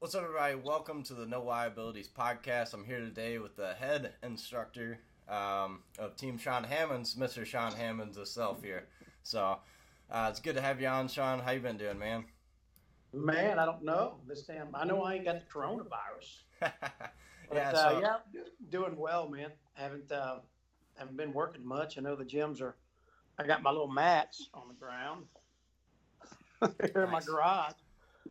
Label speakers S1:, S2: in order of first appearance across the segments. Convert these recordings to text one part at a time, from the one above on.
S1: What's up, everybody? Welcome to the No Liabilities podcast. I'm here today with the head instructor um, of Team Sean Hammonds, Mr. Sean Hammonds himself here. So uh, it's good to have you on, Sean. How you been doing, man?
S2: Man, I don't know this damn. I know I ain't got the coronavirus. But,
S1: yeah,
S2: uh, yeah, doing well, man. Haven't uh, haven't been working much. I know the gyms are. I got my little mats on the ground here in my garage.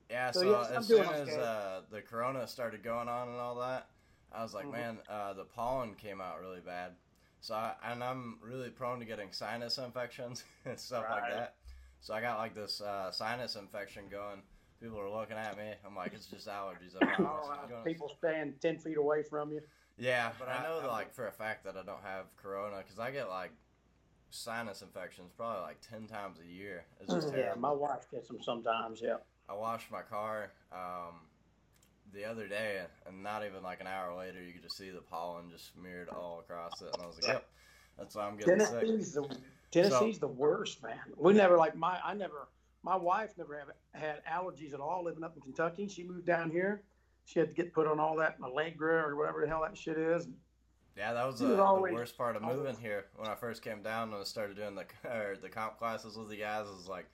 S1: Yeah.
S2: so
S1: So,
S2: yes,
S1: as soon as uh, the corona started going on and all that, I was like,
S2: Mhm.
S1: man, uh, the pollen came out really bad. So I, and I'm really prone to getting sinus infections and stuff like that. So I got like this uh, sinus infection going. People are looking at me. I'm like, it's just allergies.
S2: Oh, people staying ten feet away from you.
S1: Yeah, but I
S2: I-
S1: know
S2: I'm-
S1: like for a fact that I don't have corona because I get like sinus infections probably like ten times a year. It's just
S2: Yeah, my wife gets them sometimes. Yeah.
S1: I washed my car um, the other day, and not even like an hour later, you could just see the pollen just smeared all across it, and I was like, "Yep, that's why I'm getting sick."
S2: Tennessee's the Tennessee's the worst, man. We never like my I never my wife never have, had allergies at all living up in Kentucky. She moved down here. She had to get put on all that Allegra or whatever the hell that shit is.
S1: Yeah, that was uh,
S2: was
S1: the worst part of
S2: always-
S1: moving here when I first came down and I started doing the or the comp classes with the guys. It was like,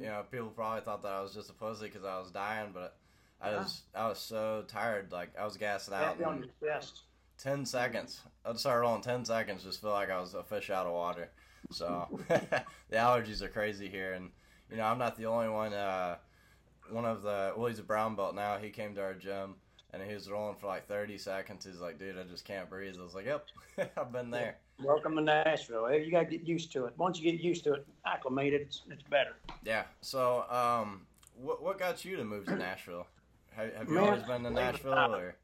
S1: you know, people probably thought that I was just a pussy because I was dying, but I
S2: Uh-huh.
S1: was I was so tired, like I was gassing out.
S2: On your chest.
S1: ten seconds. I'd start rolling ten seconds, just feel like I was a fish out of water. So the allergies are crazy here, and you know I'm not the only one. Uh, one of the well, he's a brown belt now. He came to our gym and he was rolling for like 30 seconds. He's like, dude, I just can't breathe. I was like, yep, I've been there.
S2: Welcome to Nashville. You got to get used to it. Once you get used to it, acclimated, it's, it's better.
S1: Yeah. So, um, what what got you to move to Nashville? Have, have you
S2: Man,
S1: always been to
S2: believe it or
S1: Nashville, or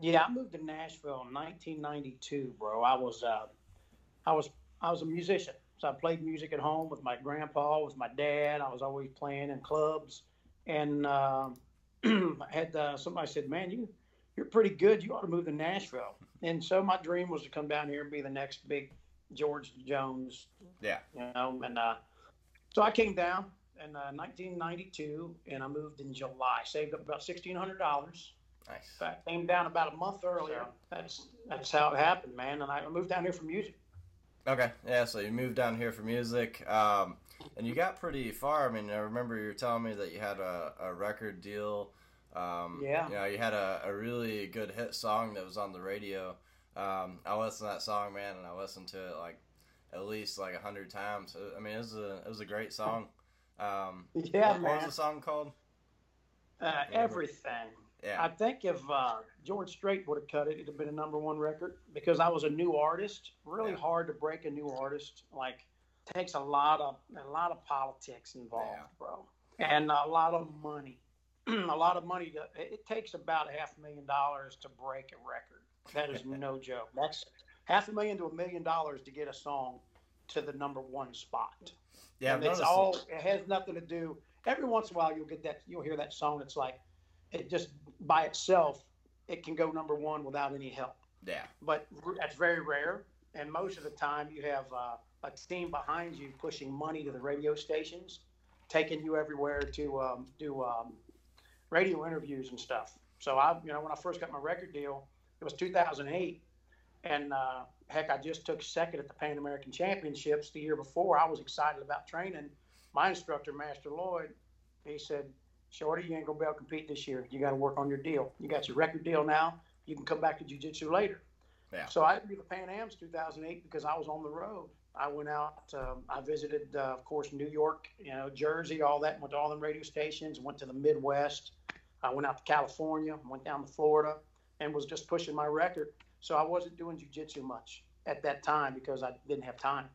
S2: Yeah, I moved to Nashville in 1992, bro. I was uh, I was I was a musician, so I played music at home with my grandpa, with my dad. I was always playing in clubs, and um I had uh, somebody said, "Man, you you're pretty good. You ought to move to Nashville." And so my dream was to come down here and be the next big George Jones.
S1: Yeah.
S2: You know, and uh, so I came down in uh, 1992, and I moved in July. Saved up about sixteen hundred dollars.
S1: nice?
S2: In fact, came down about a month earlier. That's that's how it happened, man. And I moved down here for music.
S1: Okay, yeah. So you moved down here for music, um, and you got pretty far. I mean, I remember you were telling me that you had a, a record deal. Um,
S2: Yeah.
S1: You know, you had a, a really good hit song that was on the radio. Um, I listened to that song, man, and I listened to it like at least like a hundred times. I mean, it was a it was a great song. Um,
S2: Yeah,
S1: what, what was
S2: man.
S1: the song called?
S2: Uh, everything.
S1: Yeah.
S2: I think if uh, George Strait would have cut it, it'd have been a number one record because I was a new artist. Really
S1: Yeah.
S2: hard to break a new artist. Like takes a lot of a lot of politics involved,
S1: Yeah.
S2: bro, and a lot of money. a lot of money. To, it takes about a half a million dollars to break a record. That is no joke. That's half a million to a million dollars to get a song to the number one spot.
S1: Yeah,
S2: and it's all it has nothing to do. Every once in a while, you'll get that you'll hear that song. It's like it just by itself, it can go number one without any help.
S1: Yeah.
S2: But that's very rare. And most of the time, you have uh, a team behind you pushing money to the radio stations, taking you everywhere to um, do um, radio interviews and stuff. So I, you know, when I first got my record deal, it was 2008, and uh, heck, I just took second at the Pan American Championships the year before. I was excited about training. My instructor, Master Lloyd, he said, "Shorty, you ain't gonna be able to compete this year. You got to work on your deal. You got your record deal now. You can come back to jiu-jitsu later."
S1: Yeah.
S2: So I did the Pan Am's 2008 because I was on the road. I went out. Um, I visited, uh, of course, New York, you know, Jersey, all that. Went to all the radio stations. Went to the Midwest. I went out to California. Went down to Florida, and was just pushing my record. So I wasn't doing jujitsu much at that time because I didn't have time.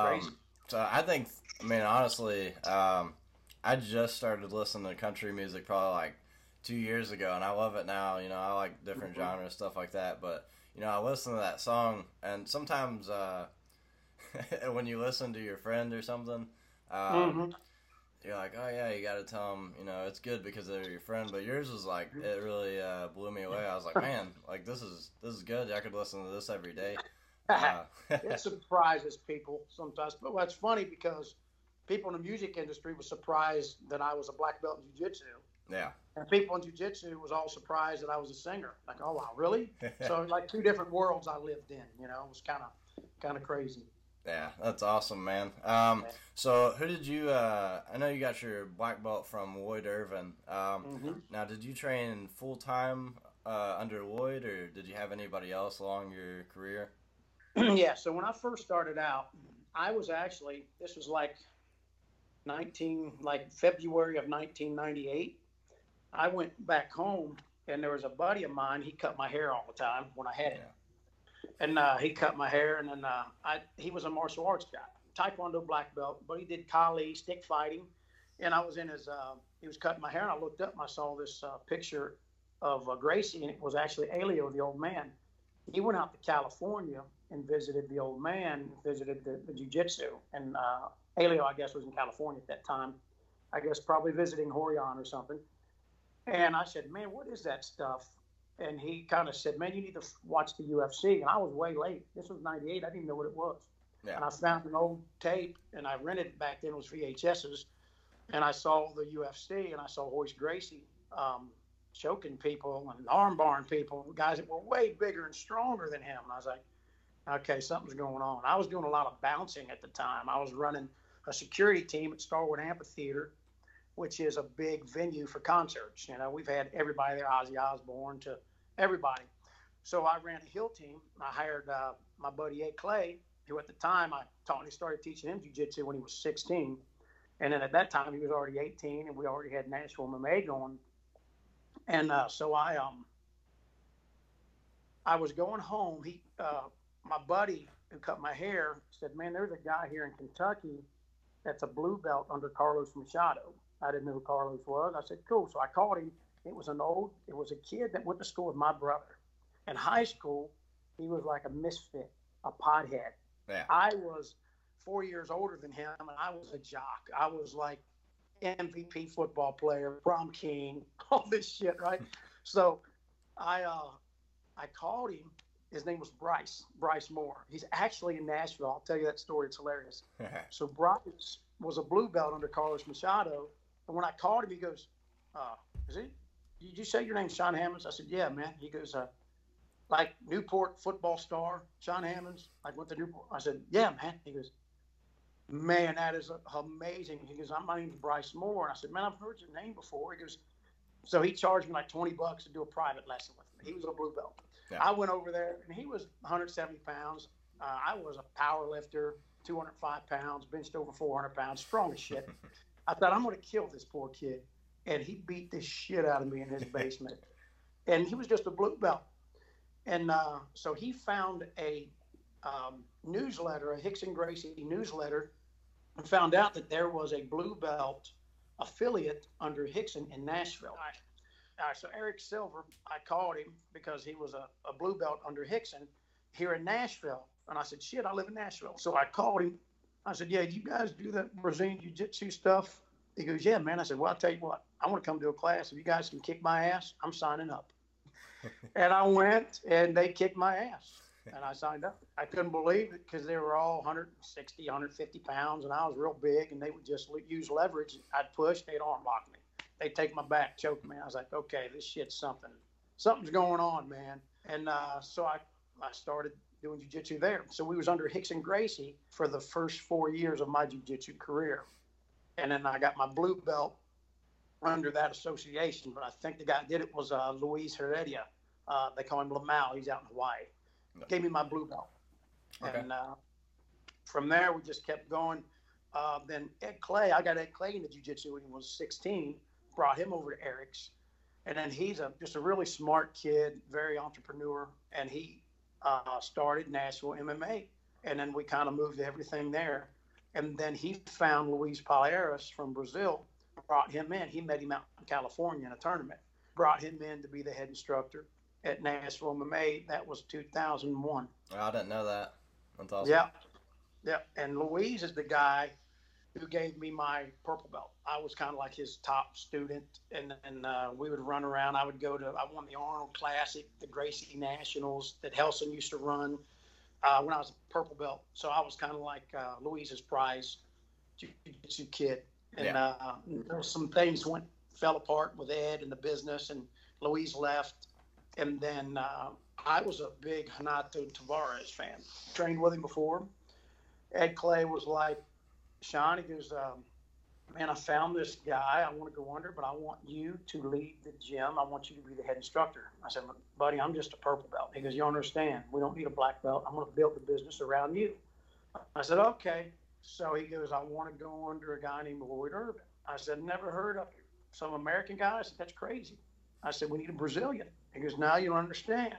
S2: Crazy.
S1: Um, so I think, I mean, honestly, um, I just started listening to country music probably like two years ago, and I love it now. You know, I like different
S2: Mhm.
S1: genres, stuff like that. But you know, I listen to that song, and sometimes uh, when you listen to your friend or something, um,
S2: Mhm.
S1: You're like, oh yeah, you got to tell them, you know, it's good because they're your friend. But yours was like, it really uh, blew me away. I was like, man, like this is this is good. I could listen to this every day. Uh,
S2: it surprises people sometimes. But what's funny because people in the music industry were surprised that I was a black belt in jiu-jitsu.
S1: yeah,
S2: And people in jiu-jitsu was all surprised that I was a singer. Like, oh wow, really? so like two different worlds I lived in. You know, it was kind of kind of crazy.
S1: Yeah, that's awesome, man. Um, so who did you? Uh, I know you got your black belt from Lloyd Irvin. Um, mm-hmm. Now, did you train full time uh, under Lloyd, or did you have anybody else along your career?
S2: yeah. So when I first started out, I was actually this was like 19 like February of 1998. I went back home and there was a buddy of mine. He cut my hair all the time when I had it, and uh, he cut my hair. And then uh, I he was a martial arts guy, Taekwondo black belt, but he did Kali stick fighting. And I was in his uh, he was cutting my hair, and I looked up and I saw this uh, picture of uh, Gracie, and it was actually Helio, the old man. He went out to California and visited the old man, visited the, the jiu-jitsu, and uh, Helio, I guess, was in California at that time. I guess probably visiting Rorion or something. And I said, man, what is that stuff? And he kind of said, man, you need to watch the UFC. And I was way late. This was 98. I didn't even know what it was. Yeah. And I found an old tape and I rented it back then. It was VHSs. And I saw the UFC and I saw Royce Gracie um, choking people and armbarring people, guys that were way bigger and stronger than him. And I was like, okay, something's going on. I was doing a lot of bouncing at the time. I was running a security team at Starwood Amphitheater, which is a big venue for concerts. You know, we've had everybody there, Ozzy Osbourne to everybody. So I ran a hill team. I hired uh, my buddy Ed Clay, who at the time I taught and started teaching him jiu-jitsu when he was 16. And then at that time he was already 18 and we already had Nashville MMA going. And uh, so I, um, I was going home. He, uh, my buddy who cut my hair said, man, there's a guy here in Kentucky that's a blue belt under Carlos Machado. I didn't know who Carlos was. I said, cool. So I called him. It was an old, it was a kid that went to school with my brother. In high school, he was like a misfit, a pothead. Yeah. I was four years older than him, and I was a jock. I was like MVP football player, prom king, all this shit, right? so I uh, I called him. His name was Bryce, Bryce Moore. He's actually in Nashville. I'll tell you that story. It's hilarious. so Bryce was a blue belt under Carlos Machado. And when I called him, he goes, uh, is it, did you say your name's Sean Hammonds? I said, yeah, man. He goes, uh, like Newport football star, Sean Hammonds. I went to Newport. I said, yeah, man. He goes, man, that is amazing. He goes, my name's Bryce Moore. And I said, man, I've heard your name before. He goes, so he charged me like 20 bucks to do a private lesson with me. He was a blue belt. Yeah. I went over there and he was 170 pounds. Uh, I was a power lifter, 205 pounds, benched over 400 pounds, strong as shit. I thought, I'm going to kill this poor kid. And he beat the shit out of me in his basement. and he was just a blue belt. And uh, so he found a um, newsletter, a Rickson Gracie newsletter, and found out that there was a blue belt affiliate under Rickson in Nashville. All right. All right, so Eric Silver, I called him because he was a, a blue belt under Rickson here in Nashville. And I said, shit, I live in Nashville. So I called him. I said, yeah, do you guys do that Brazilian Jiu Jitsu stuff? He goes, yeah, man. I said, well, I'll tell you what, I want to come to a class. If you guys can kick my ass, I'm signing up. and I went and they kicked my ass and I signed up. I couldn't believe it because they were all 160, 150 pounds, and I was real big, and they would just use leverage. I'd push, they'd arm lock me. They'd take my back, choke me. I was like, okay, this shit's something. Something's going on, man. And uh, so I, I started doing jiu-jitsu there. So we was under Rickson Gracie for the first four years of my jiu-jitsu career. And then I got my blue belt under that association. But I think the guy that did it was uh, Luis Heredia. Uh, they call him Limao. He's out in Hawaii gave me my blue belt. Okay. And uh, from there, we just kept going. Uh, then Ed Clay, I got Ed Clay into jiu-jitsu when he was 16, brought him over to Eric's. And then he's a just a really smart kid, very entrepreneur, and he uh, started Nashville MMA. And then we kind of moved everything there. And then he found Luis Palhares from Brazil, brought him in. He met him out in California in a tournament, brought him in to be the head instructor at Nashville MMA. That was 2001. Oh,
S1: I didn't know that. That's awesome.
S2: Yeah. Yeah. And Luis is the guy who gave me my purple belt. I was kind of like his top student, and and uh, we would run around. I would go to. I won the Arnold Classic, the Gracie Nationals that Helson used to run uh, when I was a purple belt. So I was kind of like uh, Luis's prize jiu-jitsu kid, and yeah. uh, there some things went fell apart with Ed and the business, and Luis left, and then uh, I was a big Renato Tavares fan. Trained with him before. Ed Clay was like, Sean, he goes, um, man, I found this guy. I want to go under, but I want you to lead the gym. I want you to be the head instructor. I said, buddy, I'm just a purple belt. He goes, you understand? We don't need a black belt. I'm going to build the business around you. I said, okay. So he goes, I want to go under a guy named Lloyd Irvin. I said, never heard of him. Some American guy. I said, that's crazy. I said, we need a Brazilian. He goes, now you don't understand.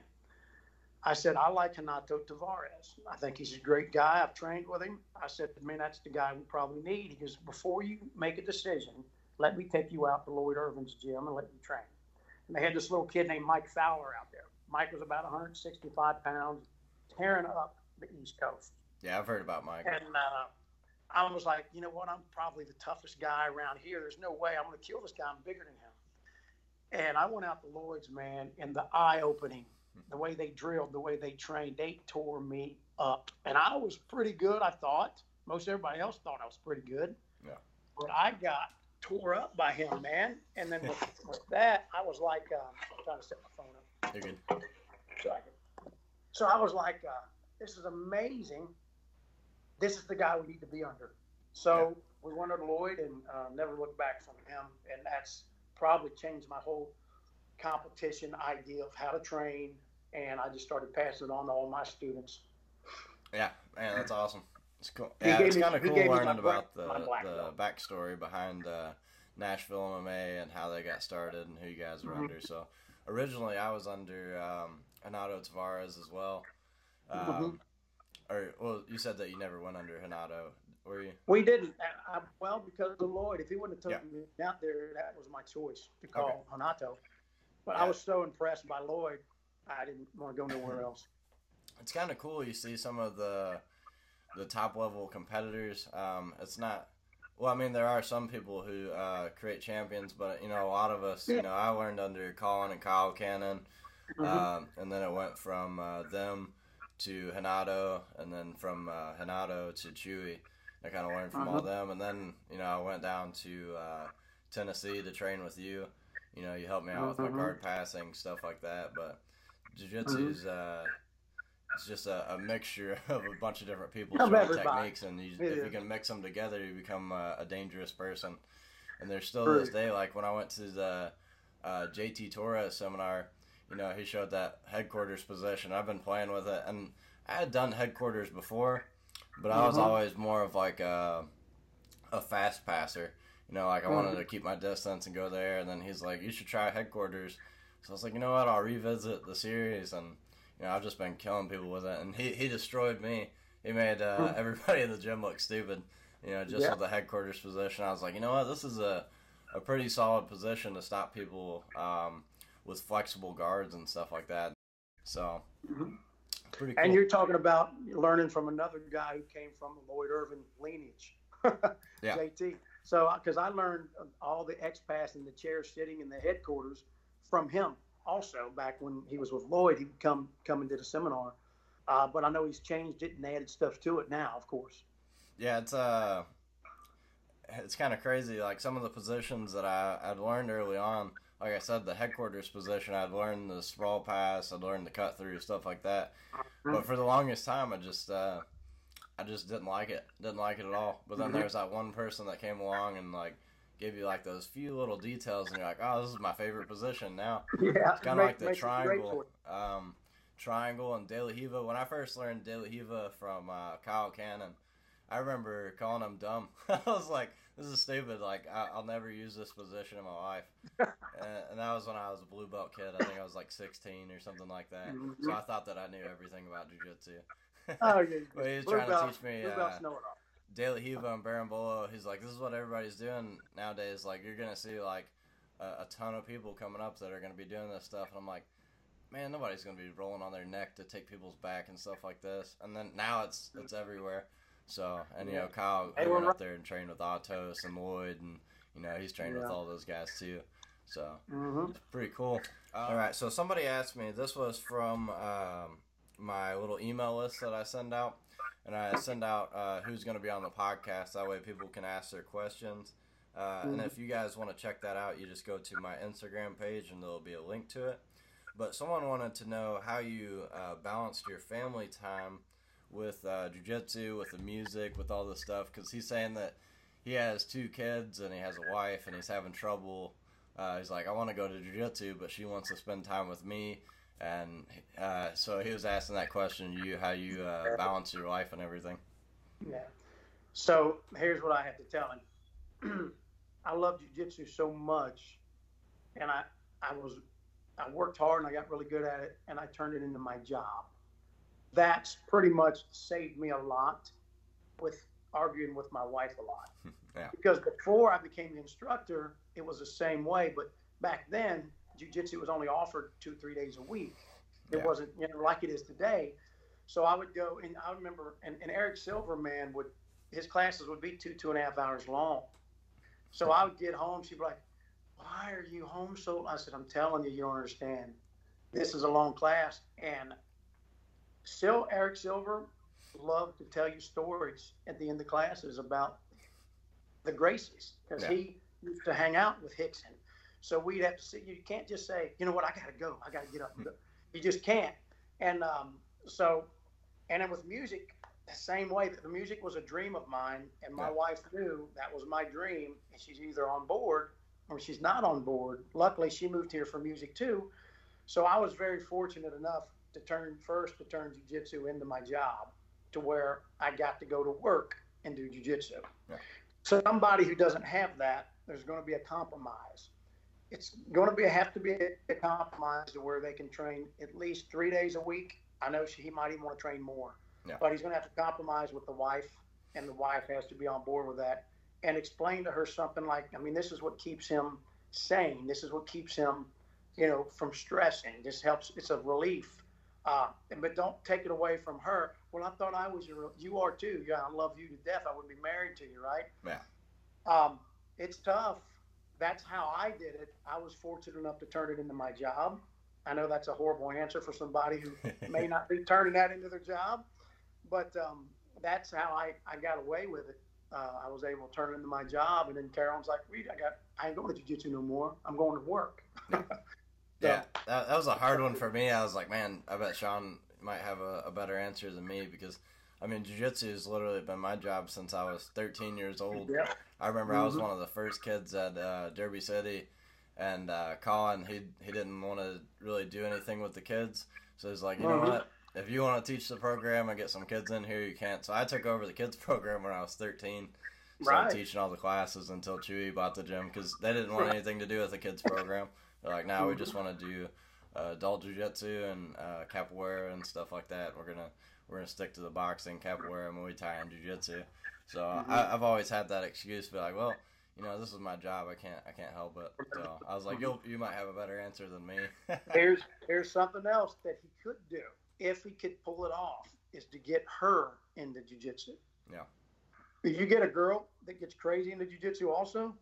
S2: I said, I like Renato Tavares. I think he's a great guy. I've trained with him. I said, man, that's the guy we probably need. He goes, before you make a decision, let me take you out to Lloyd Irvin's gym and let you train. And they had this little kid named Mike Fowler out there. Mike was about 165 pounds, tearing up the East Coast.
S1: Yeah, I've heard about Mike.
S2: And uh, I was like, you know what? I'm probably the toughest guy around here. There's no way I'm going to kill this guy. I'm bigger than him. And I went out to Lloyd's, man, and the eye opening, the way they drilled, the way they trained, they tore me up. And I was pretty good, I thought. Most everybody else thought I was pretty good.
S1: Yeah.
S2: But I got tore up by him, man. And then with, with that, I was like, uh, I'm trying to set my phone up.
S1: You're good.
S2: So I, could, so I was like, uh, this is amazing. This is the guy we need to be under. So we went under Lloyd and uh, never looked back from him. And that's probably changed my whole competition idea of how to train. And I just started passing it on to all my students.
S1: Yeah, man, that's awesome. It's cool. Yeah, it's kind of cool
S2: gave me my
S1: learning about the, the backstory behind uh, Nashville MMA and how they got started and who you guys were
S2: Mhm.
S1: under. So originally, I was under um, Renato Tavares as well. Um,
S2: Mhm.
S1: Or well, you said that you never went under Renato, were you?
S2: We didn't. I, well, because of Lloyd. If he wouldn't have
S1: Yeah.
S2: taken me out there, that was my choice to call
S1: Okay.
S2: Renato. But
S1: Yeah.
S2: I was so impressed by Lloyd, I didn't want to go nowhere else.
S1: It's kind of cool. You see some of the the top level competitors. Um, it's not. Well, I mean, there are some people who uh, create champions, but you know, a lot of us. You know, I learned under Colin and Kyle Cannon,
S2: Mhm.
S1: um, and then it went from uh, them to Renato, and then from uh, Renato to Chewy. I kind of learned from all
S2: Uh-huh.
S1: them, and then you know, I went down to uh, Tennessee to train with you. You know, you helped me out with my
S2: Mhm.
S1: guard passing stuff like that, but jiu-jitsu
S2: Mm-hmm.
S1: is uh, it's just a, a mixture of a bunch of different people
S2: Of
S1: showing
S2: everybody.
S1: techniques, and you, if you can mix them together, you become a, a dangerous person. And there's still
S2: True.
S1: this day, like when I went to the uh, JT Torres seminar, you know, he showed that headquarters position. I've been playing with it, and I had done headquarters before, but I was
S2: Mhm.
S1: always more of like a, a fast passer. You know, like I wanted
S2: Mhm.
S1: to keep my distance and go there, and then he's like, "You should try headquarters." So I was like, "You know what? I'll revisit the series," and you know, I've just been killing people with it, and he he destroyed me. He made uh,
S2: Hmm.
S1: everybody in the gym look stupid. You know, just
S2: Yeah.
S1: with the headquarters position, I was like, you know what? This is a a pretty solid position to stop people um, with flexible guards and stuff like that. So
S2: Mhm.
S1: pretty cool.
S2: And you're talking about learning from another guy who came from the Lloyd Irvin lineage,
S1: Yeah.
S2: JT. So, because I learned all the X pass and the chair sitting in the headquarters from him also back when he was with Lloyd. He'd come come and did a seminar. Uh, but I know he's changed it and added stuff to it now, of course.
S1: Yeah, it's uh, it's kind of crazy. Like some of the positions that I I'd learned early on. Like I said, the headquarters position, I'd learned the sprawl pass, I'd learned the cut through, stuff like that. But for the longest time, I just uh, I just didn't like it. Didn't like it at all. But then
S2: Mhm.
S1: there's that one person that came along and like gave you like those few little details, and you're like, oh, this is my favorite position now.
S2: Yeah,
S1: It's kind of like the
S2: makes it great
S1: triangle, um, triangle and De La Riva. When I first learned De La Riva from uh, Kyle Cannon, I remember calling him dumb. I was like, "This is stupid. Like, I- I'll never use this position in my life." and, and that was when I was a blue belt kid. I think I was like 16 or something like that.
S2: Mhm.
S1: So I thought that I knew everything about jujitsu.
S2: Oh yeah,
S1: Well, he was
S2: blue
S1: trying to
S2: belt-
S1: teach me,
S2: Blue
S1: uh,
S2: know it all.
S1: De La Riva and berimbolo, he's like, this is what everybody's doing nowadays. Like, you're gonna see like a, a ton of people coming up that are gonna be doing this stuff, and I'm like, man, nobody's gonna be rolling on their neck to take people's back and stuff like this. And then now it's it's everywhere. So, and you know, Kyle
S2: Hey, we're
S1: went
S2: right-
S1: up there and trained with Autos and Lloyd, and you know, he's trained with all those guys too. So
S2: hmm
S1: pretty cool. all right, so somebody asked me. This was from um, my little email list that I send out, and I send out uh, who's going to be on the podcast. That way, people can ask their questions. Uh, mm-hmm. And if you guys want to check that out, you just go to my Instagram page and there'll be a link to it. But someone wanted to know how you uh, balanced your family time with uh, jujitsu, with the music, with all this stuff. Because he's saying that he has two kids and he has a wife and he's having trouble. Uh, he's like, I want to go to jujitsu, but she wants to spend time with me. And uh, so he was asking that question: you how you uh, balance your life and everything.
S2: Yeah. So here's what I have to tell him. I love jujitsu so much, and I I was I worked hard and I got really good at it, and I turned it into my job. That's pretty much saved me a lot with arguing with my wife a lot. yeah. Because before I became the instructor, it was the same way, but back then jujitsu was only offered two three days a week. It yeah. wasn't you know like it is today. So I would go and I remember and, and Eric Silverman would his classes would be two two and a half hours long. So I would get home. She'd be like, "Why are you home so?" I said, "I'm telling you, you don't understand. This is a long class." And still, Eric Silver loved to tell you stories at the end of classes about the Gracies because yeah. he used to hang out with Rickson. So we'd have to see. You can't just say, "You know what? I got to go. I got to get up and go." You just can't. And um, so, and then with music, the same way that the music was a dream of mine, and my yeah. wife knew that was my dream, and she's either on board or she's not on board. Luckily, she moved here for music too, so I was very fortunate enough to turn first to turn jujitsu into my job, to where I got to go to work and do jujitsu. Yeah. Somebody who doesn't have that, there's going to be a compromise. It's going to be have to be a compromise to where they can train at least three days a week. I know she, he might even want to train more yeah. But he's going to have to compromise with the wife, and the wife has to be on board with that and explain to her something like, I mean, this is what keeps him sane. This is what keeps him, you know, from stressing. This helps. It's a relief. Uh, but don't take it away from her. Well, I thought I was your. You are too. Yeah, I love you to death. I would be married to you, right?
S1: Yeah.
S2: Um, it's tough. That's how I did it. I was fortunate enough to turn it into my job. I know that's a horrible answer for somebody who may not be turning that into their job but um, that's how I, I got away with it. Uh, I was able to turn it into my job, and then Carolyn's like, "Reed, I got, I ain't going to jiu-jitsu no more. I'm going to work."
S1: so, yeah, that, that was a hard one for me. I was like, man, I bet Sean might have a, a better answer than me because, I mean, jiu-jitsu has literally been my job since I was 13 years old. I remember mm-hmm. I was mm-hmm. one of the first kids at uh, Derby City, and uh, Colin he he didn't want to really do anything with the kids, so he's like, you mm-hmm. know what, if you want to teach the program and get some kids in here, you can't. So I took over the kids program when I was 13. Started right. teaching all the classes until Chewy bought the gym because they didn't want anything to do with the kids program. They're like, now nah, we just want to do uh, adult jujitsu and uh, capoeira and stuff like that. We're gonna we're gonna stick to the boxing, capoeira, Muay Thai, and jujitsu. So mm-hmm. I, have always had that excuse, be like, well, you know, this is my job. I can't I can't help it. So I was like, you you might have a better answer than me.
S2: here's here's something else that he could do if he could pull it off, is to get her into jujitsu.
S1: Yeah.
S2: If you get a girl that gets crazy into jujitsu, also,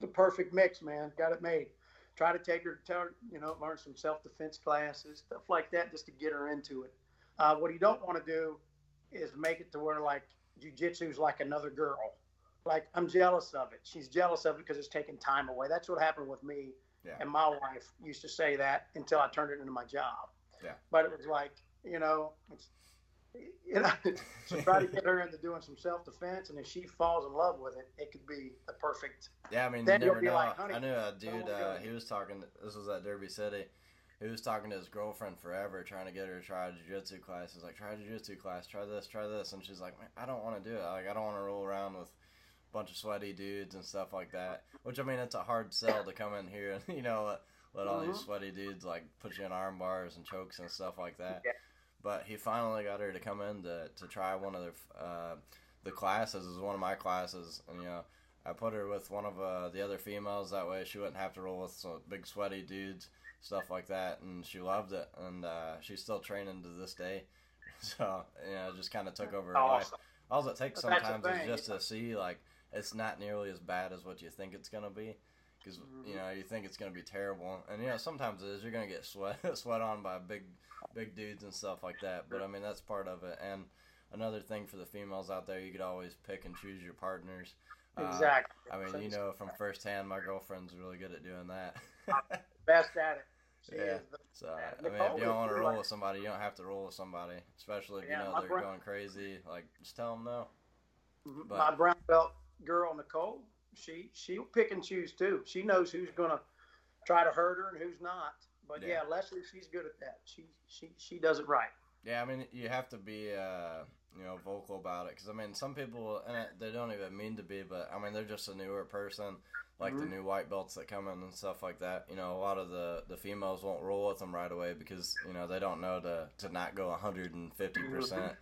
S2: the perfect mix, man. Got it made. Try to take her, tell her, you know, learn some self defense classes, stuff like that, just to get her into it. Uh, what you don't want to do is make it to where like jujitsu's like another girl. Like I'm jealous of it. She's jealous of it because it's taking time away. That's what happened with me. Yeah. And my wife used to say that until I turned it into my job.
S1: Yeah.
S2: But it was like, you know, it's, you know, to try to get her into doing some self defense, and if she falls in love with it, it could be the perfect.
S1: Yeah, I mean, then you never know. Like, I knew a dude. Uh, he was talking. This was at Derby City. He was talking to his girlfriend forever, trying to get her to try a jiu-jitsu class. He's like, "Try a jiu-jitsu class. Try this. Try this." And she's like, "Man, I don't want to do it. Like, I don't want to roll around with." a Bunch of sweaty dudes and stuff like that. Which I mean, it's a hard sell to come in here and you know let all mm-hmm. these sweaty dudes like put you in arm bars and chokes and stuff like that. But he finally got her to come in to, to try one of the uh, the classes. It was one of my classes, and you know I put her with one of uh, the other females that way she wouldn't have to roll with some big sweaty dudes, stuff like that, and she loved it, and uh, she's still training to this day. So you know, just kind of took over her awesome. life. All it takes sometimes is just to see like it's not nearly as bad as what you think it's gonna be because mm-hmm. you know you think it's going to be terrible, and you know sometimes it is. You're going to get sweat sweat on by big big dudes and stuff like that. But I mean that's part of it. And another thing for the females out there, you could always pick and choose your partners. Uh,
S2: exactly.
S1: I mean, you know from firsthand, my girlfriend's really good at doing that.
S2: best at it. She
S1: Yeah.
S2: the-
S1: so
S2: Yeah,
S1: I mean, if you don't want to roll
S2: like-
S1: with somebody, you don't have to roll with somebody, especially if
S2: Yeah,
S1: you know they're
S2: bro-
S1: going crazy. Like, just tell them no.
S2: Mhm.
S1: But-
S2: my brown belt girl Nicole, she she'll pick and choose too. She knows who's gonna try to hurt her and who's not. But
S1: Yeah.
S2: yeah, Leslie, she's good at that. She she she does it right.
S1: Yeah, I mean, you have to be, uh, you know, vocal about it because I mean, some people, and they don't even mean to be, but I mean, they're just a newer person, like the
S2: Mhm.
S1: new white belts that come in and stuff like that. You know, a lot of the the females won't roll with them right away because you know they don't know to to not go 150 percent,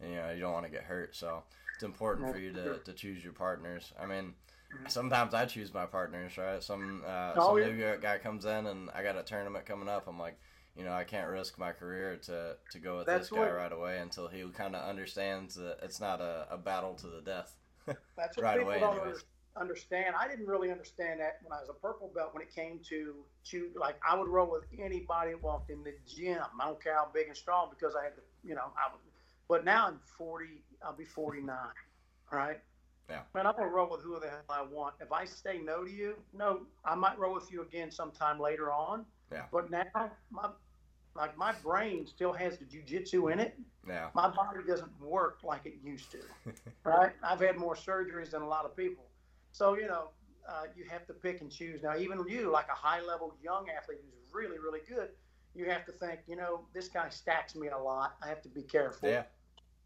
S1: and you know you don't want to get hurt. So it's important for you to to choose your partners. I mean.
S2: Mhm.
S1: Sometimes I choose my partners, right? Some uh,
S2: Oh,
S1: some
S2: yeah.
S1: new guy comes in and I got a tournament coming up. I'm like, you know, I can't risk my career to to go with
S2: That's
S1: this guy
S2: what-
S1: right away until he kind of understands that it's not a, a battle to the death.
S2: That's what
S1: Right
S2: people
S1: away,
S2: don't
S1: anyways.
S2: Under- understand. I didn't really understand that when I was a purple belt. When it came to to like, I would roll with anybody that walked in the gym. I don't care how big and strong because I had to, you know. I would, but now I'm 40. I'll be 49. Right.
S1: Yeah.
S2: Man, I'm gonna roll with who the hell I want. If I say no to you, no, I might roll with you again sometime later on.
S1: Yeah.
S2: But now my like my brain still has the jujitsu in it
S1: Yeah,
S2: my body doesn't work like it used to, right? I've had more surgeries than a lot of people. So, you know, uh, you have to pick and choose. Now, even you, like a high level young athlete who's really, really good, you have to think, you know, this guy stacks me a lot. I have to be careful
S1: yeah,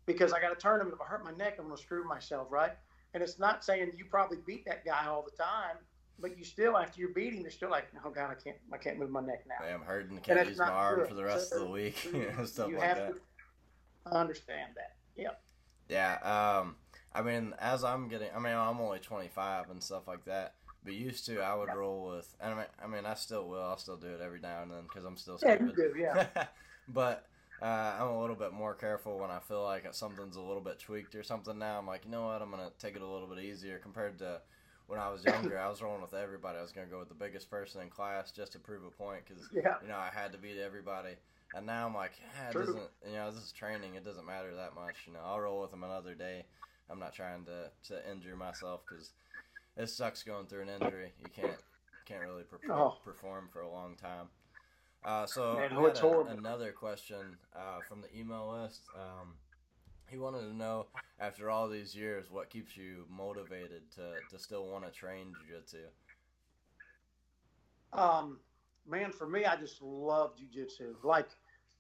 S2: because I got to turn him. If I hurt my neck, I'm going to screw myself, right? And it's not saying you probably beat that guy all the time, but you still, after you're beating, you're still like, oh God, I can't, I can't move my neck now.
S1: I'm hurting. Can't use my arm
S2: good.
S1: for the rest of the week.
S2: you-
S1: stuff
S2: you
S1: like
S2: have
S1: that.
S2: to understand that. Yeah.
S1: Yeah, um, I mean, as I'm getting, I mean, I'm only 25 and stuff like that. But used to, I would roll with, and I mean, I mean, I still will. I'll still do it every now and then because I'm still
S2: Yeah,
S1: stupid.
S2: you do, yeah.
S1: but uh, I'm a little bit more careful when I feel like something's a little bit tweaked or something. Now I'm like, you know what? I'm gonna take it a little bit easier compared to when I was younger. I was rolling with everybody. I was gonna go with the biggest person in class just to prove a point because
S2: Yeah.
S1: you know I had to beat everybody. And now I'm like, yeah, it
S2: True.
S1: doesn't. You know, this is training. It doesn't matter that much. You know, I'll roll with them another day. I'm not trying to to injure myself because it sucks going through an injury. You can't can't really perform,
S2: Oh.
S1: perform for a long time. Uh, so
S2: Man,
S1: a- another question uh, from the email list. Um, he wanted to know, after all these years, what keeps you motivated to, to still want to train jiu-jitsu?
S2: Um, man, for me, I just love jujitsu. Like,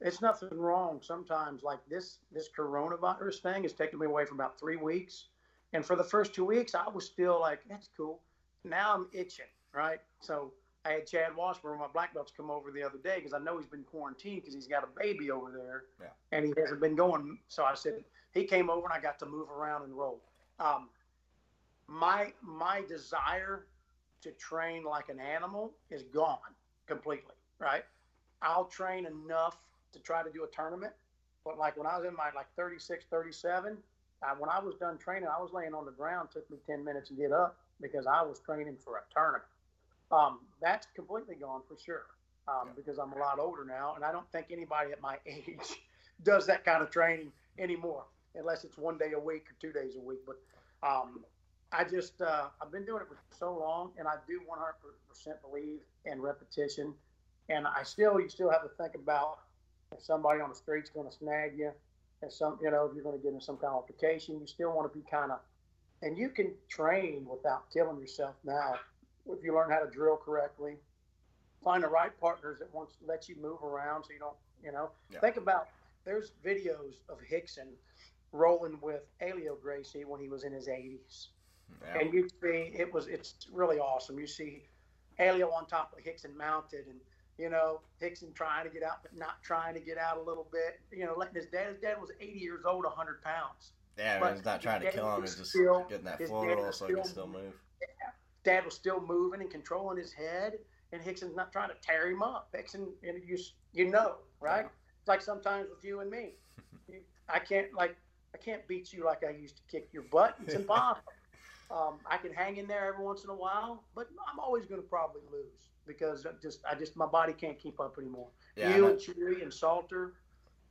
S2: it's nothing wrong. Sometimes, like this, this coronavirus thing has taken me away for about three weeks, and for the first two weeks, I was still like, "That's cool." Now I'm itching, right? So I had Chad Washburn, my black belts, come over the other day because I know he's been quarantined because he's got a baby over there,
S1: Yeah.
S2: and he hasn't been going. So I said he came over and I got to move around and roll. Um, my my desire to train like an animal is gone completely, right? I'll train enough to try to do a tournament, but like when I was in my like 36, 37, uh, when I was done training, I was laying on the ground. Took me 10 minutes to get up because I was training for a tournament. Um, that's completely gone for sure um,
S1: Yeah.
S2: because I'm a lot older now, and I don't think anybody at my age does that kind of training anymore, unless it's one day a week or two days a week. But um, I just uh, I've been doing it for so long, and I do 100% believe in repetition. And I still, you still have to think about if somebody on the street's going to snag you, if some, you know, if you're going to get in some kind of altercation, you still want to be kind of, and you can train without killing yourself now if you learn how to drill correctly. Find the right partners that wants to let you move around so you don't, you know.
S1: Yeah.
S2: Think about there's videos of Rickson rolling with Helio Gracie when he was in his 80s
S1: Yeah.
S2: and you see it was it's really awesome. You see Helio on top of Rickson mounted, and you know Rickson trying to get out, but not trying to get out a little bit. You know, letting his dad. His dad was 80 years old, 100 pounds.
S1: Yeah,
S2: But
S1: he's not trying to kill him. He's just
S2: still-
S1: getting that floor roll so he can
S2: still-
S1: move.
S2: Dad was still moving and controlling his head, and Rickson's not trying to tear him up. Rickson, and you you know, right? It's like sometimes with you and me. I can't like I can't beat you like I used to kick your butt. It's impossible. Um, I can hang in there every once in a while, but I'm always going to probably lose because I just I just my body can't keep up anymore.
S1: Yeah,
S2: you and Chewy and Salter,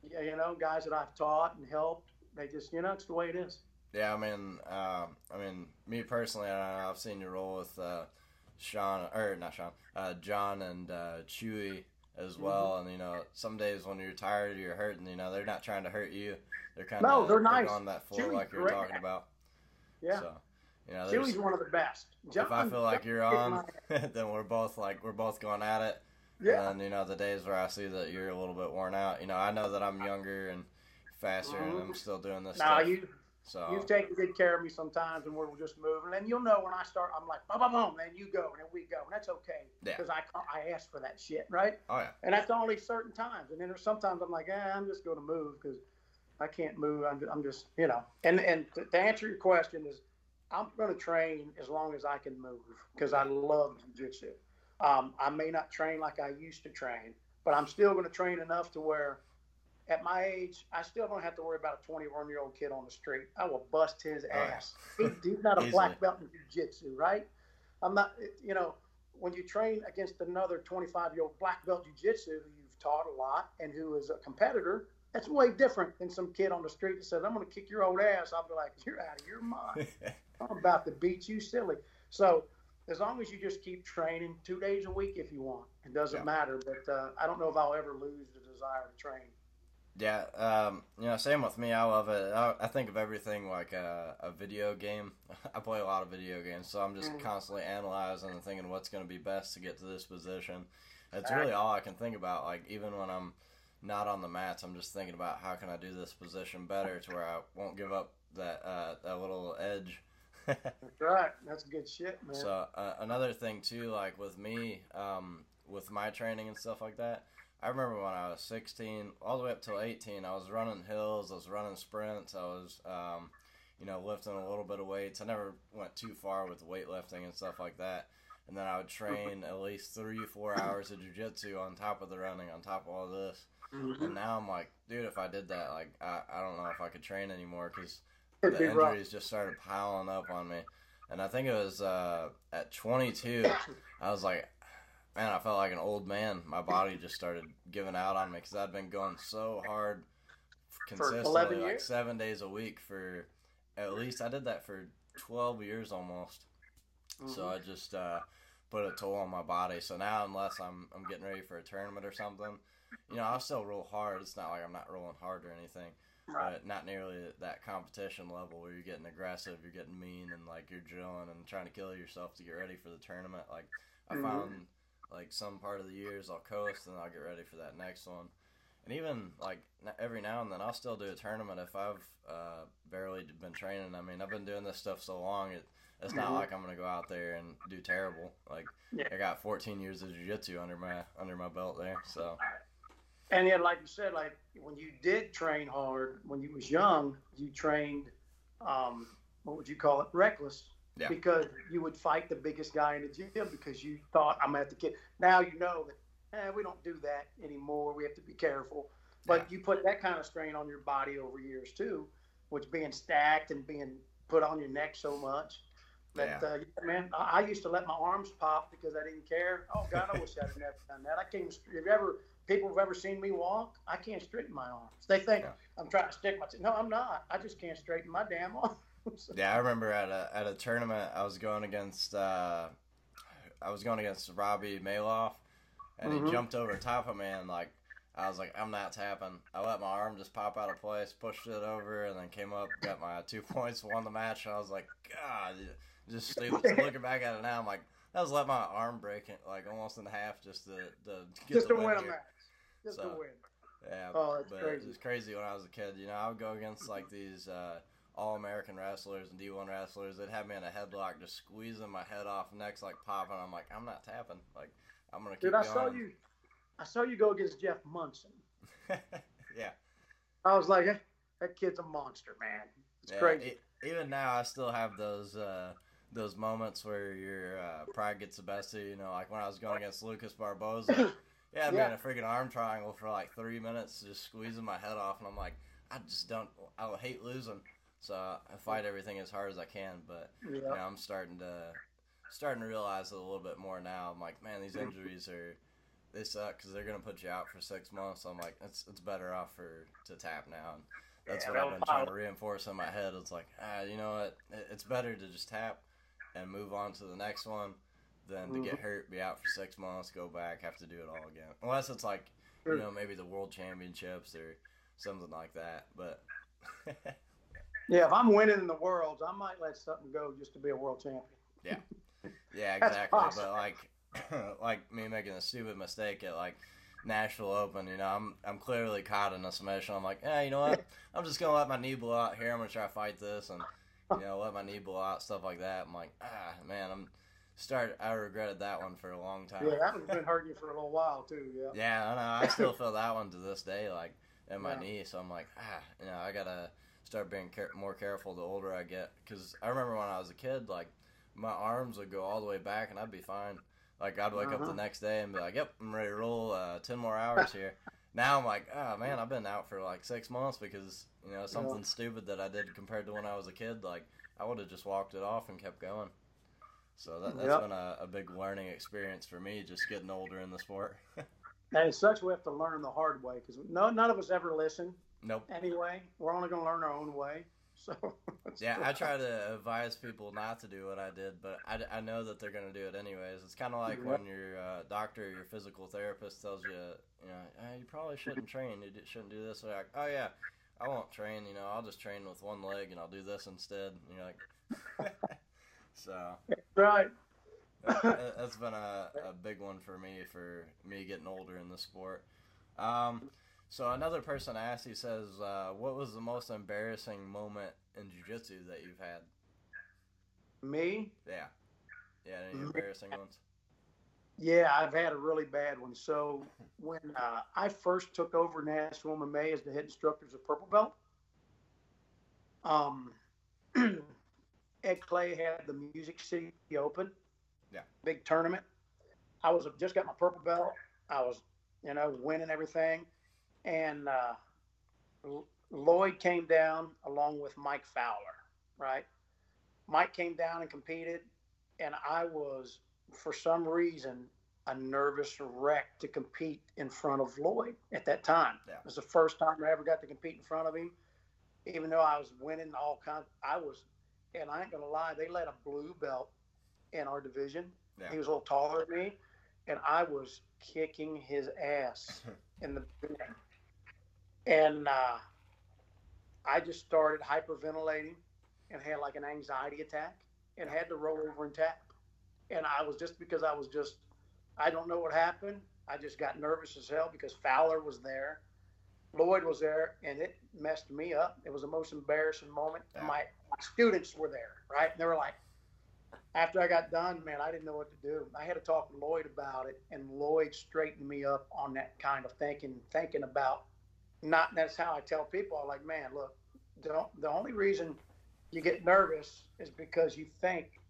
S2: you know, guys that I've taught and helped, they just you know it's the way it is.
S1: Yeah, I mean, uh, I mean, me personally, I have seen you roll with uh, Sean or not Sean, uh, John and uh, Chewy as
S2: Mm-hmm.
S1: well. And you know, some days when you're tired or you're hurting, you know, they're not trying to hurt you. They're kind of
S2: No, they're nice.
S1: on that floor like you're talking about.
S2: Yeah.
S1: So, you know, there's,
S2: one of the best.
S1: if I feel like you're on, then we're both like we're both going at it.
S2: Yeah.
S1: And you know the days where I see that you're a little bit worn out, you know, I know that I'm younger and faster, and I'm still doing this stuff.
S2: Mm-hmm. you
S1: so
S2: you've taken good care of me sometimes, and we're just moving. And you'll know when I start, I'm like, boom, boom, boom, and you go, and then we go, and that's okay
S1: Yeah.
S2: because I I asked for that shit, right?
S1: oh yeah,
S2: And that's only certain times. And then there's sometimes I'm like, eh, I'm just going to move because I can't move. I'm, I'm just, you know. And and to, to answer your question is, I'm going to train as long as I can move because I love jujitsu. Um, I may not train like I used to train, but I'm still going to train enough to where, at my age, I still don't have to worry about a 21 year old kid on the street. I will bust his ass. He, he's not a black belt in jujitsu, right? I'm not, you know, when you train against another 25 year old black belt jiu-jitsu who you've taught a lot and who is a competitor that's way different than some kid on the street that says i'm going to kick your old ass i'll be like you're out of your mind i'm about to beat you silly so as long as you just keep training two days a week if you want it doesn't
S1: Yeah.
S2: matter but uh, i don't know if i'll ever lose the desire to train
S1: yeah. Um, you know, same with me. I love it. I, I think of everything like a, a video game. I play a lot of video games, so I'm just
S2: Mm.
S1: constantly analyzing and thinking what's going to be best to get to this position. That's really all I can think about. Like even when I'm not on the mats, I'm just thinking about how can I do this position better to where I won't give up that uh, that little edge.
S2: That's right that's good shit man
S1: So uh, another thing too, like with me, um, with my training and stuff like that, I remember when I was 16, all the way up till 18, I was running hills, I was running sprints, I was, um, you know, lifting a little bit of weights. I never went too far with weightlifting and stuff like that. And then I would train at least three, four hours of jujitsu on top of the running, on top of all this.
S2: Mhm.
S1: And now I'm like, dude, if I did that, like, I, I don't know if I could train anymore because the
S2: rough.
S1: injuries just started piling up on me. And I think it was uh, at 22, I was like, man, I felt like an old man. My body just started giving out on me because I'd been going so hard consistently,
S2: 11
S1: like seven days a week for at least, I did that for 12 years almost. So
S2: Mhm.
S1: I just uh, put a toll on my body. So now, unless I'm, I'm getting ready for a tournament or something, you know, I'll still roll hard. It's not like I'm not rolling hard or anything. But not nearly that competition level where you're getting aggressive, you're getting mean, and like you're drilling and trying to kill yourself to get ready for the tournament. Like I
S2: Mhm.
S1: found, like some part of the years I'll coast and I'll get ready for that next one. And even like every now and then I'll still do a tournament if I've uh, barely been training. I mean I've been doing this stuff so long it. It's not
S2: Mhm.
S1: like I'm gonna go out there and do terrible. Like
S2: Yeah.
S1: I got 14 years of jiu-jitsu under my under my belt there. So
S2: And yet, like you said, like when you did train hard when you was young, you trained, um, what would you call it, reckless,
S1: Yeah.
S2: because you would fight the biggest guy in the gym because you thought I'm at the kid. Now you know that eh, we don't do that anymore. We have to be careful. But
S1: Yeah.
S2: you put that kind of strain on your body over years too, which being stacked and being put on your neck so much. That
S1: Yeah.
S2: uh, yeah, man, I, I used to let my arms pop because I didn't care. Oh God, I wish I'd never done that. I can't. Have you ever people have ever seen me walk? I can't straighten my arms. They think
S1: Yeah.
S2: I'm trying to stick my. No, I'm not. I just can't straighten my damn arms.
S1: Yeah, I remember at a at a tournament I was going against uh, I was going against Robbie Maloff, and
S2: Mhm.
S1: he jumped over top of me and like I was like I'm not tapping. I let my arm just pop out of place, pushed it over, and then came up, got my two points, won the match. And I was like, God, just looking back at it now, I'm like that was let my arm break it like almost in half just to, to get
S2: just
S1: the
S2: to
S1: win
S2: win a match. Just
S1: So,
S2: to win.
S1: Yeah,
S2: Oh,
S1: but
S2: crazy.
S1: it was crazy when I was a kid. You know, I would go against like these uh, all American wrestlers and D1 wrestlers. They'd have me in a headlock, just squeezing my head off, necks like popping. I'm like, I'm not tapping. Like, I'm gonna keep
S2: Dude, I
S1: going.
S2: saw you. I saw you go against Jeff Munson.
S1: yeah,
S2: I was like, "Eh, that kid's a monster, man. It's
S1: yeah.
S2: crazy.
S1: e- even now, I still have those uh, those moments where your uh, pride gets the best of you. You know, like when I was going against Lucas Barbosa. Yeah, I'd be
S2: Yeah.
S1: in a freaking arm triangle for like three minutes, just squeezing my head off, and I'm like, I just don't. I hate losing, so I fight everything as hard as I can. But you know,
S2: yeah.
S1: I'm starting to starting to realize it a little bit more now. I'm like, man, these injuries are they suck because they're gonna put you out for six months. So I'm like, it's it's better off for to tap now. And that's
S2: Yeah,
S1: what I've been trying to reinforce in my head. It's like, ah, you know what? It- It's better to just tap and move on to the next one than to get
S2: Mhm.
S1: hurt, be out for six months, go back, have to do it all again. Unless it's like, you know, maybe the world championships or something like that. But
S2: Yeah, if I'm winning in the worlds, I might let something go just to be a world champion.
S1: yeah,
S2: yeah,
S1: exactly. But like, like me making a stupid mistake at like Nashville Open, you know, I'm I'm clearly caught in a submission. I'm like, yeah, you know what? I'm just gonna let my knee blow out here. I'm gonna try to fight this and you know let my knee blow out, stuff like that. I'm like, ah, man, I'm start. I regretted that one for a long time.
S2: Yeah, that one's been hurting you for a little while too. Yeah.
S1: Yeah, I know. I still feel that one to this day, like in my
S2: Yeah.
S1: knee. So I'm like, ah, you know, I gotta start being care- more careful the older I get. Because I remember when I was a kid, like my arms would go all the way back and I'd be fine. Like I'd wake up
S2: Uh-huh.
S1: the next day and be like, yep, I'm ready to roll. Uh, Ten more hours here. now I'm like, oh man, I've been out for like six months because you know something stupid that I did compared to when I was a kid. Like I would have just walked it off and kept going. So that, that's
S2: Yep.
S1: been a, a big learning experience for me, just getting older in the sport.
S2: And such, we have to learn the hard way because no, none of us ever listen
S1: nope.
S2: anyway. We're only going to learn our own way. So
S1: Yeah, I try to advise people not to do what I did, but I, I know that they're going to do it anyways. It's kind of like
S2: Yep.
S1: when your uh, doctor or your physical therapist tells you, you know, you probably shouldn't train. You shouldn't do this. They're like, oh, yeah, I won't train. You know, I'll just train with one leg and I'll do this instead. And you're like, so
S2: right.
S1: that, that's been a, a big one for me, for me getting older in the sport. Um, so another person asked, he says, uh, what was the most embarrassing moment in jiu-jitsu that you've had?
S2: Me,
S1: Yeah. Yeah, any
S2: Mhm.
S1: embarrassing ones?
S2: yeah, I've had a really bad one. So when uh, I first took over Nashville MMA as the head instructor of Purple Belt, um, Ed Clay had the Music City Open,
S1: Yeah.
S2: big tournament. I was just got my purple belt. I was, you know, winning everything, and uh, L- Lloyd came down along with Mike Fowler, right? Mike came down and competed, and I was, for some reason, a nervous wreck to compete in front of Lloyd at that time.
S1: Yeah.
S2: It was the first time I ever got to compete in front of him, even though I was winning all kinds. I was, and I ain't gonna lie, they let a blue belt in our division.
S1: Yeah.
S2: He was a little taller than me, and I was kicking his ass in the beginning. And uh, I just started hyperventilating and had like an anxiety attack and had to roll over and tap. And I was just because I was just, I don't know what happened. I just got nervous as hell because Fowler was there, Lloyd was there, and it messed me up. It was the most embarrassing moment.
S1: Yeah.
S2: My, my students were there, right? And they were like, after I got done, man, I didn't know what to do. I had to talk to Lloyd about it, and Lloyd straightened me up on that kind of thinking, thinking about not. That's how I tell people. I'm like, man, look, the, the only reason you get nervous is because you think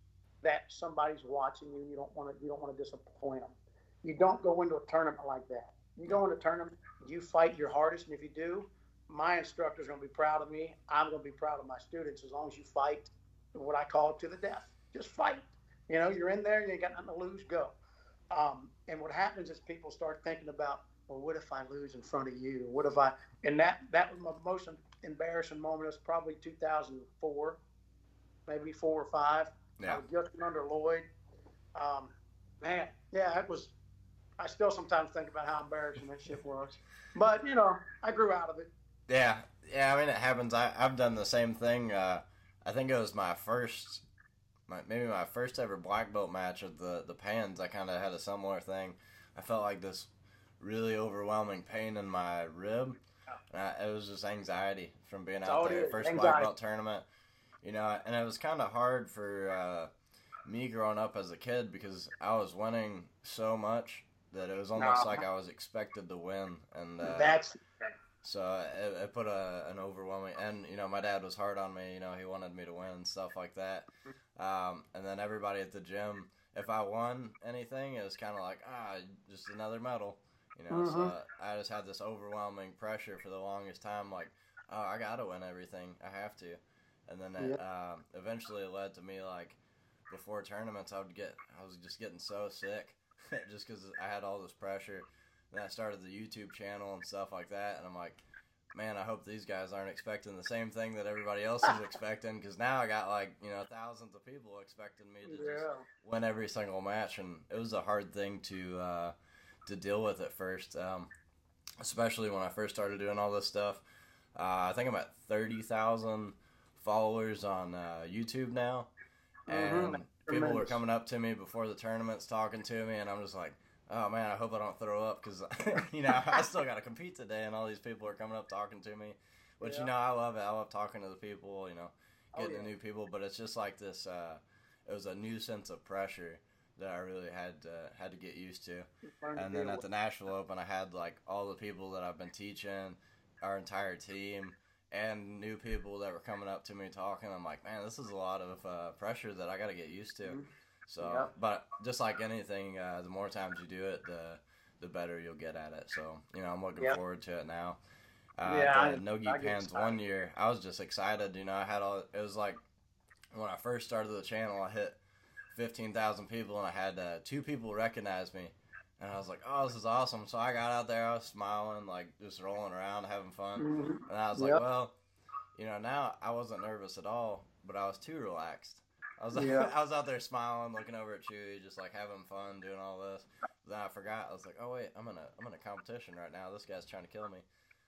S2: that somebody's watching you. You don't want to. You don't want to disappoint them. You don't go into a tournament like that. You go into a tournament, you fight your hardest, and if you do, my instructor's going to be proud of me. I'm going to be proud of my students as long as you fight what I call to the death. Just fight. You know, you're in there, you ain't got nothing to lose, go. Um, and what happens is people start thinking about, well, what if I lose in front of you? What if I? And that that was my most embarrassing moment. It was probably 2004, maybe four or five. I
S1: Yeah.
S2: was just under Lloyd. Um, man, yeah, it was. I still sometimes think about how embarrassing that shit was, but you know, I grew out of it.
S1: Yeah. Yeah, I mean, it happens. I, I've done the same thing. Uh, I think it was my first, my, maybe my first ever black belt match at the, the pans. I kind of had a similar thing. I felt like this really overwhelming pain in my rib. And I, it was just anxiety from being
S2: all
S1: out there. First black belt tournament. You know, and it was kind of hard for uh, me growing up as a kid because I was winning so much that it was almost
S2: No.
S1: like I was expected to win. And uh,
S2: That's
S1: so it, it put a, an overwhelming, and you know, my dad was hard on me. You know, he wanted me to win and stuff like that. Um, and then everybody at the gym, if I won anything, it was kind of like ah, just another medal. You know, so
S2: Mhm.
S1: I just had this overwhelming pressure for the longest time. Like, oh, I gotta win everything. I have to. And then it um, eventually it led to me like before tournaments, I would get, I was just getting so sick, just because I had all this pressure. Then I started the YouTube channel and stuff like that, and I'm like, man, I hope these guys aren't expecting the same thing that everybody else is expecting. Because now I got like you know thousands of people expecting me to
S2: Yeah.
S1: just win every single match, and it was a hard thing to uh, to deal with at first, um, especially when I first started doing all this stuff. Uh, I think I'm at thirty thousand followers on uh, YouTube now, and
S2: Mhm.
S1: people were coming up to me before the tournaments talking to me, and I'm just like. Oh man, I hope I don't throw up because you know I still got to compete today, and all these people are coming up talking to me, which
S2: Yeah.
S1: you know I love it. I love talking to the people, you know,
S2: Oh,
S1: getting
S2: yeah.
S1: to new people. But it's just like this. Uh, it was a new sense of pressure that I really had to, had to get used to. And then at the Nashville Open, I had like all the people that I've been teaching, our entire team, and new people that were coming up to me talking. I'm like, man, this is a lot of uh, pressure that I got to get used to.
S2: Mhm.
S1: So,
S2: Yeah.
S1: but just like anything, uh, the more times you do it, the the better you'll get at it. So, you know, I'm looking
S2: Yeah.
S1: forward to it now. Uh,
S2: Yeah, I-
S1: the No Gi
S2: I
S1: Pans one year, I was just excited. You know, I had all. It was like when I first started the channel, I hit fifteen thousand people, and I had uh, two people recognize me, and I was like, "Oh, this is awesome!" So I got out there, I was smiling, like just rolling around, having fun,
S2: Mhm.
S1: and I was
S2: Yep.
S1: like, "Well, you know, now I wasn't nervous at all, but I was too relaxed." I was
S2: Yeah.
S1: I was out there smiling, looking over at Chewy, just like having fun, doing all this. Then I forgot. I was like, "Oh wait, I'm in a I'm in a competition right now. This guy's trying to kill me."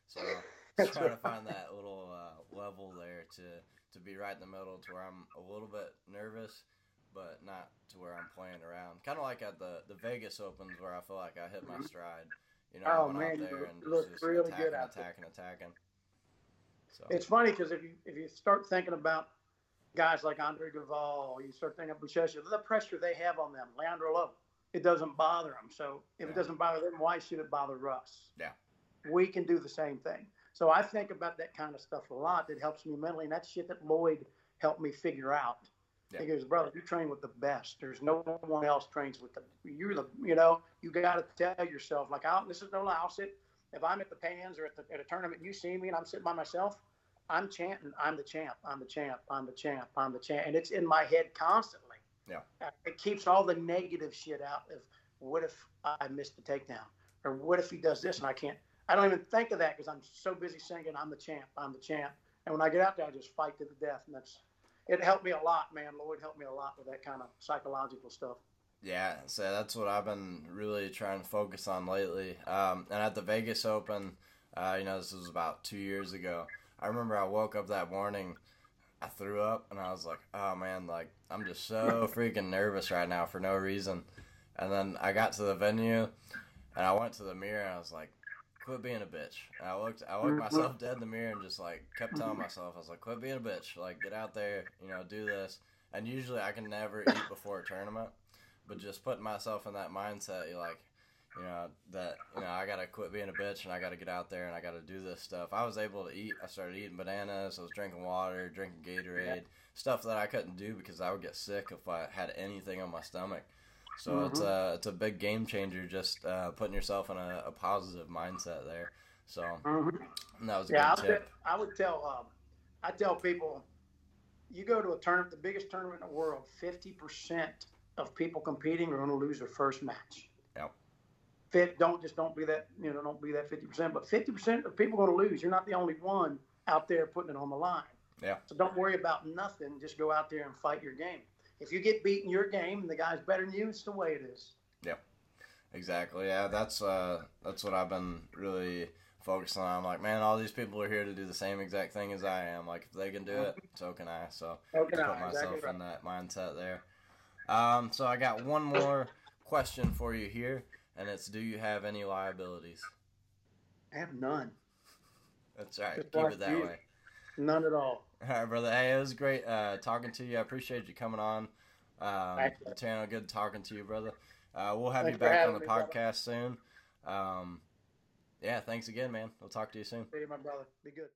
S1: So
S2: just
S1: trying to find that little uh, level there to to be right in the middle, to where I'm a little bit nervous, but not to where I'm playing around. Kind of like at the the Vegas Opens, where I feel like I hit my stride. You know, I
S2: Oh,
S1: went
S2: man,
S1: out there and
S2: look
S1: just
S2: really
S1: attacking,
S2: good out there.
S1: attacking, attacking. So
S2: It's funny because if you if you start thinking about guys like Andre Galvao, you start thinking of Buchecha, the pressure they have on them, Leandro Lo, it doesn't bother them. So if
S1: Yeah.
S2: it doesn't bother them, why should it bother us?
S1: Yeah.
S2: We can do the same thing. So I think about that kind of stuff a lot. That helps me mentally, and that's shit that Lloyd helped me figure out.
S1: Yeah.
S2: He goes, brother, you train with the best. There's no one else trains with the. You're the, you know, you got to tell yourself like, I'll, this is no lie. I'll sit if I'm at the pans or at, the, at a tournament, and you see me and I'm sitting by myself. I'm chanting, I'm the champ, I'm the champ, I'm the champ, I'm the champ, and it's in my head constantly.
S1: Yeah.
S2: Uh, It keeps all the negative shit out of what if I missed the takedown, or what if he does this and I can't. I don't even think of that because I'm so busy singing, I'm the champ, I'm the champ, and when I get out there, I just fight to the death, and that's it helped me a lot, man. Lloyd helped me a lot with that kind of psychological stuff.
S1: Yeah, so that's what I've been really trying to focus on lately. Um, and at the Vegas Open, uh, you know, this was about two years ago. I remember I woke up that morning, I threw up, and I was like, "Oh man, like I'm just so freaking nervous right now for no reason." And then I got to the venue, and I went to the mirror, and I was like, "Quit being a bitch." And I looked, I looked myself dead in the mirror, and just like kept telling myself, I was like, "Quit being a bitch, like get out there, you know, do this." And usually I can never eat before a tournament but just putting myself in that mindset, you're like, you know, that you know I gotta quit being a bitch and I gotta get out there and I gotta do this stuff. I was able to eat. I started eating bananas. I was drinking water, drinking Gatorade, stuff that I couldn't do because I would get sick if I had anything on my stomach. So it's a it's a big game changer. Just uh, putting yourself in a, a positive mindset there. So and that was a
S2: Yeah, I
S1: good
S2: would,
S1: tip.
S2: I would tell um, I tell people, you go to a tournament, the biggest tournament in the world, fifty percent of people competing are going to lose their first match. Fit, don't just don't be that you know don't be that fifty percent, but fifty percent of people are going to lose. You're not the only one out there putting it on the line.
S1: Yeah.
S2: So don't worry about nothing. Just go out there and fight your game. If you get beat in your game and the guy's better than you, it's the way it is. Yeah.
S1: Exactly. Yeah, that's uh, that's what I've been really focusing on. I'm like, man, all these people are here to do the same exact thing as I am. Like, if they can do it, so can I. So
S2: Okay,
S1: put myself in that mindset there. Um, so I got one more question for you here, and it's: Do you have any liabilities?
S2: I have none,
S1: That's right.
S2: Just
S1: Keep it that
S2: you.
S1: way.
S2: none at all.
S1: All right, brother. Hey, it was great uh, talking to you. I appreciate you coming on um, the channel. Good talking to you, brother. Uh, we'll have
S2: Thanks
S1: you back on the
S2: me, brother.
S1: podcast soon. Um, yeah, thanks again, man. We'll talk to you soon.
S2: See you, my brother. Be good.